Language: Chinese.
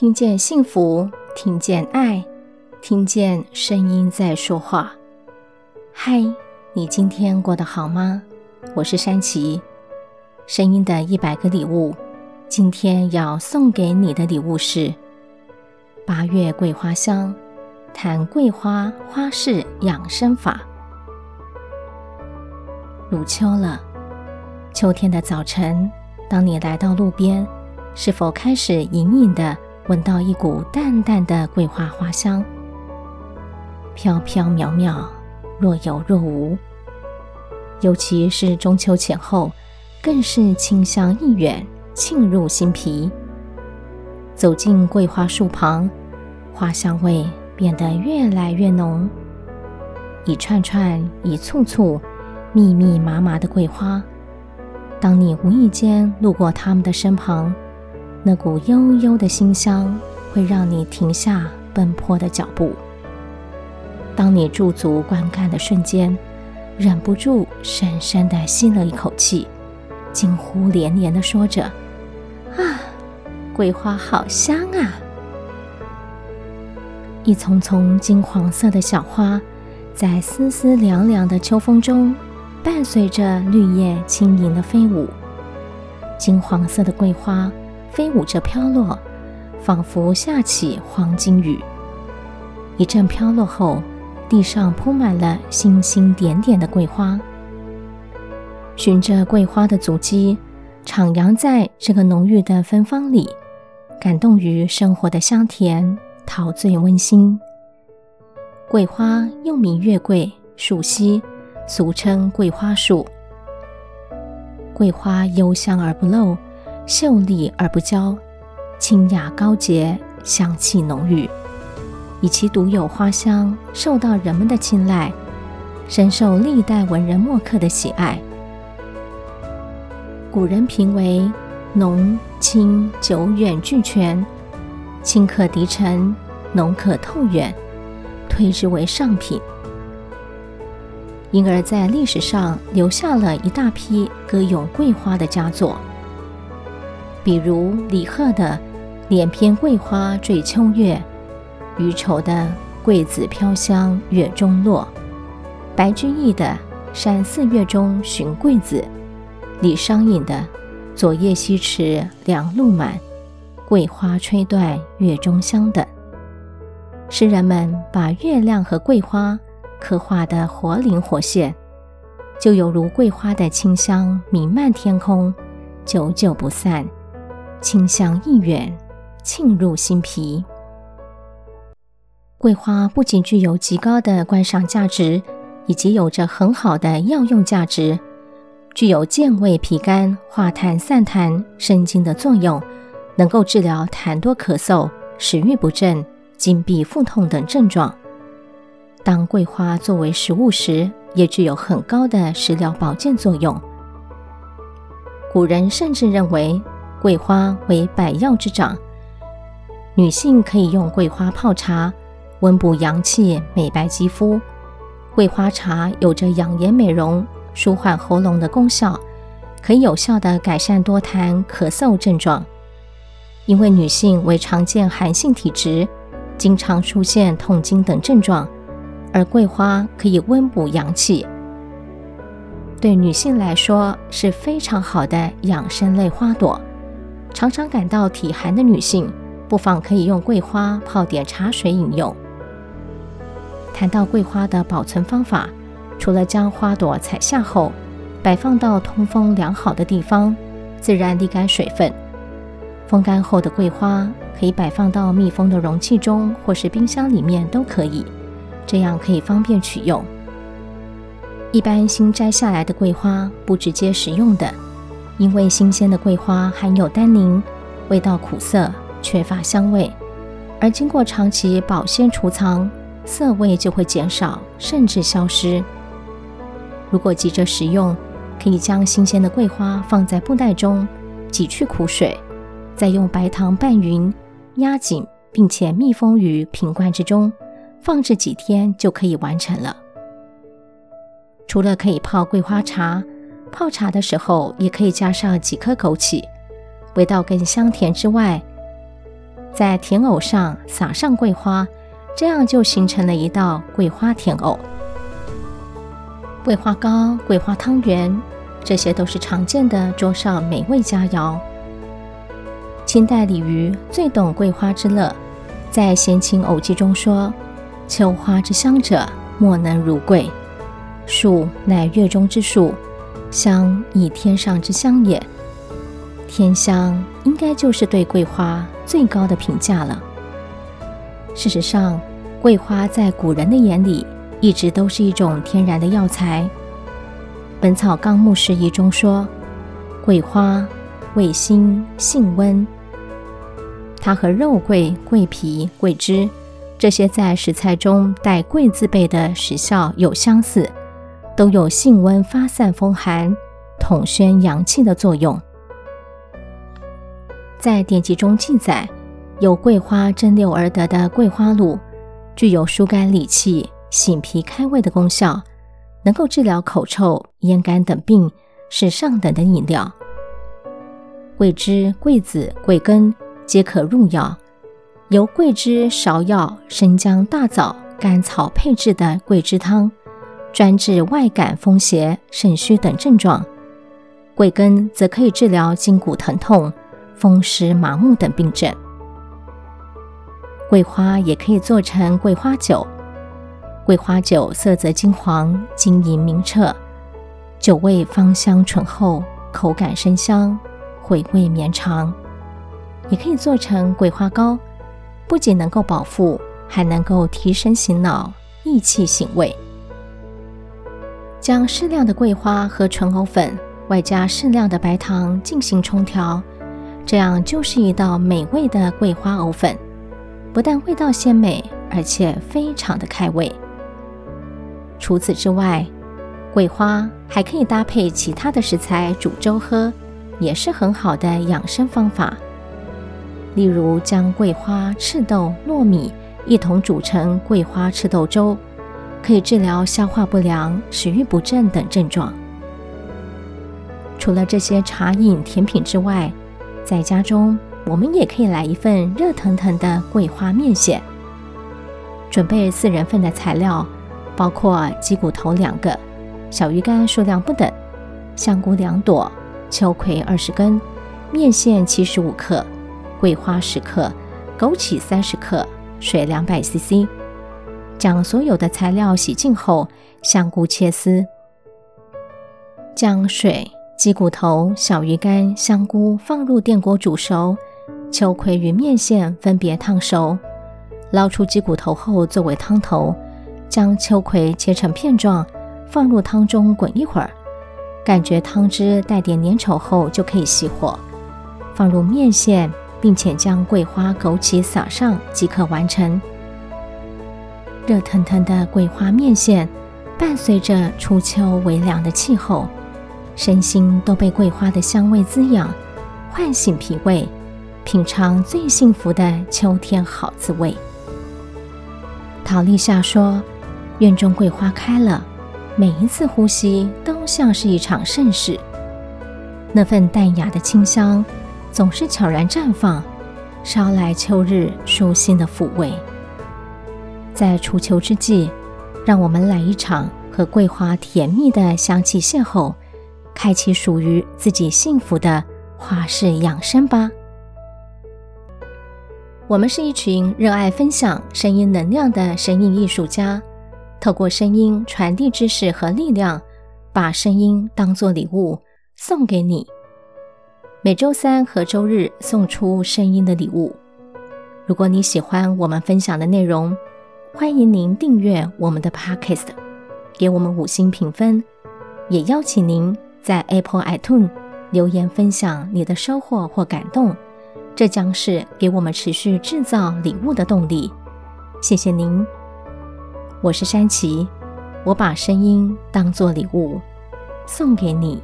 听见幸福，听见爱，听见声音在说话。嗨，你今天过得好吗？我是珊琪，声音的一百个礼物。今天要送给你的礼物是八月桂花香，谈桂花花式养生法。入秋了，秋天的早晨，当你来到路边，是否开始隐隐的闻到一股淡淡的桂花花香？飘飘渺渺，若有若无。尤其是中秋前后，更是清香溢远，沁入心脾。走进桂花树旁，花香味变得越来越浓。一串串，一簇簇，密密麻麻的桂花。当你无意间路过它们的身旁，那股悠悠的馨香会让你停下奔波的脚步。当你驻足观看的瞬间，忍不住深深地吸了一口气，惊呼连连地说着：“啊，桂花好香啊！”一丛丛金黄色的小花，在丝丝凉凉的秋风中，伴随着绿叶轻盈的飞舞，金黄色的桂花飞舞着飘落，仿佛下起黄金雨。一阵飘落后，地上铺满了星星点点的桂花。循着桂花的足迹，徜徉在这个浓郁的芬芳里，感动于生活的香甜，陶醉温馨。桂花又名月桂、树稀。俗称桂花树，桂花幽香而不露，秀丽而不娇，清雅高洁，香气浓郁，以其独有花香受到人们的青睐，深受历代文人墨客的喜爱。古人评为浓清久远俱全，清可涤尘，浓可透远，推之为上品。因而，在历史上留下了一大批歌咏桂花的佳作，比如李贺的“连篇桂花坠秋月”，余愁的“桂子飘香月中落”，白居易的“山寺月中寻桂子”，李商隐的“昨夜西池凉露满，桂花吹断月中香”等。诗人们把月亮和桂花。刻画的活灵活现，就犹如桂花的清香弥漫天空，久久不散，清香溢远，沁入心脾。桂花不仅具有极高的观赏价值，以及有着很好的药用价值，具有健胃脾肝、化痰散痰、生津的作用，能够治疗痰多咳嗽、食欲不振、经闭腹痛等症状。当桂花作为食物时，也具有很高的食疗保健作用。古人甚至认为桂花为百药之长，女性可以用桂花泡茶，温补阳气、美白肌肤。桂花茶有着养颜美容、舒缓喉咙的功效，可以有效地改善多痰、咳嗽症状。因为女性为常见寒性体质，经常出现痛经等症状。而桂花可以温补阳气，对女性来说是非常好的养生类花朵。常常感到体寒的女性，不妨可以用桂花泡点茶水饮用。谈到桂花的保存方法，除了将花朵采下后摆放到通风良好的地方，自然沥干水分。风干后的桂花可以摆放到密封的容器中，或是冰箱里面都可以。这样可以方便取用。一般新摘下来的桂花不直接食用的，因为新鲜的桂花含有单宁，味道苦涩，缺乏香味。而经过长期保鲜储藏，涩味就会减少，甚至消失。如果急着食用，可以将新鲜的桂花放在布袋中，挤去苦水，再用白糖拌匀，压紧，并且密封于瓶罐之中。放置几天就可以完成了。除了可以泡桂花茶，泡茶的时候也可以加上几颗枸杞，味道更香甜之外，在甜藕上撒上桂花，这样就形成了一道桂花甜藕。桂花糕、桂花汤圆，这些都是常见的桌上美味佳肴。清代李渔最懂桂花之乐，在《闲情偶记》中说：“秋花之香者，莫能如桂。树乃月中之树，香亦天上之香也。天香应该就是对桂花最高的评价了。事实上，桂花在古人的眼里一直都是一种天然的药材。《本草纲目拾遗》中说：“桂花味辛，性温。”它和肉桂、桂皮、桂枝这些在食材中带“桂”字辈的时效有相似，都有性温、发散风寒、统宣阳气的作用。在典籍中记载，有桂花蒸馏而得的桂花露，具有疏肝理气、醒脾开胃的功效，能够治疗口臭、咽干等病，是上等的饮料。桂枝、桂子、桂根。皆可入药，由桂枝、芍药、生姜、大枣、甘草配制的桂枝汤，专治外感风邪、肾虚等症状。桂根则可以治疗筋骨疼痛、风湿麻木等病症。桂花也可以做成桂花酒，桂花酒色泽金黄、晶莹明澈，酒味芳香醇厚，口感生香，回味绵长。也可以做成桂花糕，不仅能够饱腹，还能够提神醒脑、益气醒胃。将适量的桂花和纯藕粉，外加适量的白糖进行冲调，这样就是一道美味的桂花藕粉。不但味道鲜美，而且非常的开胃。除此之外，桂花还可以搭配其他的食材煮粥喝，也是很好的养生方法。例如，将桂花、赤豆、糯米一同煮成桂花赤豆粥，可以治疗消化不良、食欲不振等症状。除了这些茶饮甜品之外，在家中我们也可以来一份热腾腾的桂花面线。准备四人份的材料，包括鸡骨头两个、小鱼干数量不等、香菇两朵、秋葵二十根、面线七十五克。桂花十克，枸杞三十克，水两百 CC。将所有的材料洗净后，香菇切丝。将水、鸡骨头、小鱼干、香菇放入电锅煮熟，秋葵与面线分别烫熟。捞出鸡骨头后，作为汤头，将秋葵切成片状，放入汤中滚一会儿。感觉汤汁带点粘稠后，就可以熄火，放入面线。并且将桂花、枸杞撒上即可完成。热腾腾的桂花面线，伴随着初秋微凉的气候，身心都被桂花的香味滋养，唤醒脾胃，品尝最幸福的秋天好滋味。陶立夏说：“院中桂花开了，每一次呼吸都像是一场盛事。那份淡雅的清香。”总是悄然绽放，捎来秋日舒心的抚慰。在初秋之际，让我们来一场和桂花甜蜜的香气邂逅，开启属于自己幸福的花式养生吧。我们是一群热爱分享声音能量的声音艺术家，透过声音传递知识和力量，把声音当作礼物送给你。每周三和周日送出声音的礼物。如果你喜欢我们分享的内容，欢迎您订阅我们的 Podcast，给我们五星评分，也邀请您在 Apple iTunes 留言分享你的收获或感动，这将是给我们持续制造礼物的动力。谢谢您，我是山崎，我把声音当作礼物送给你。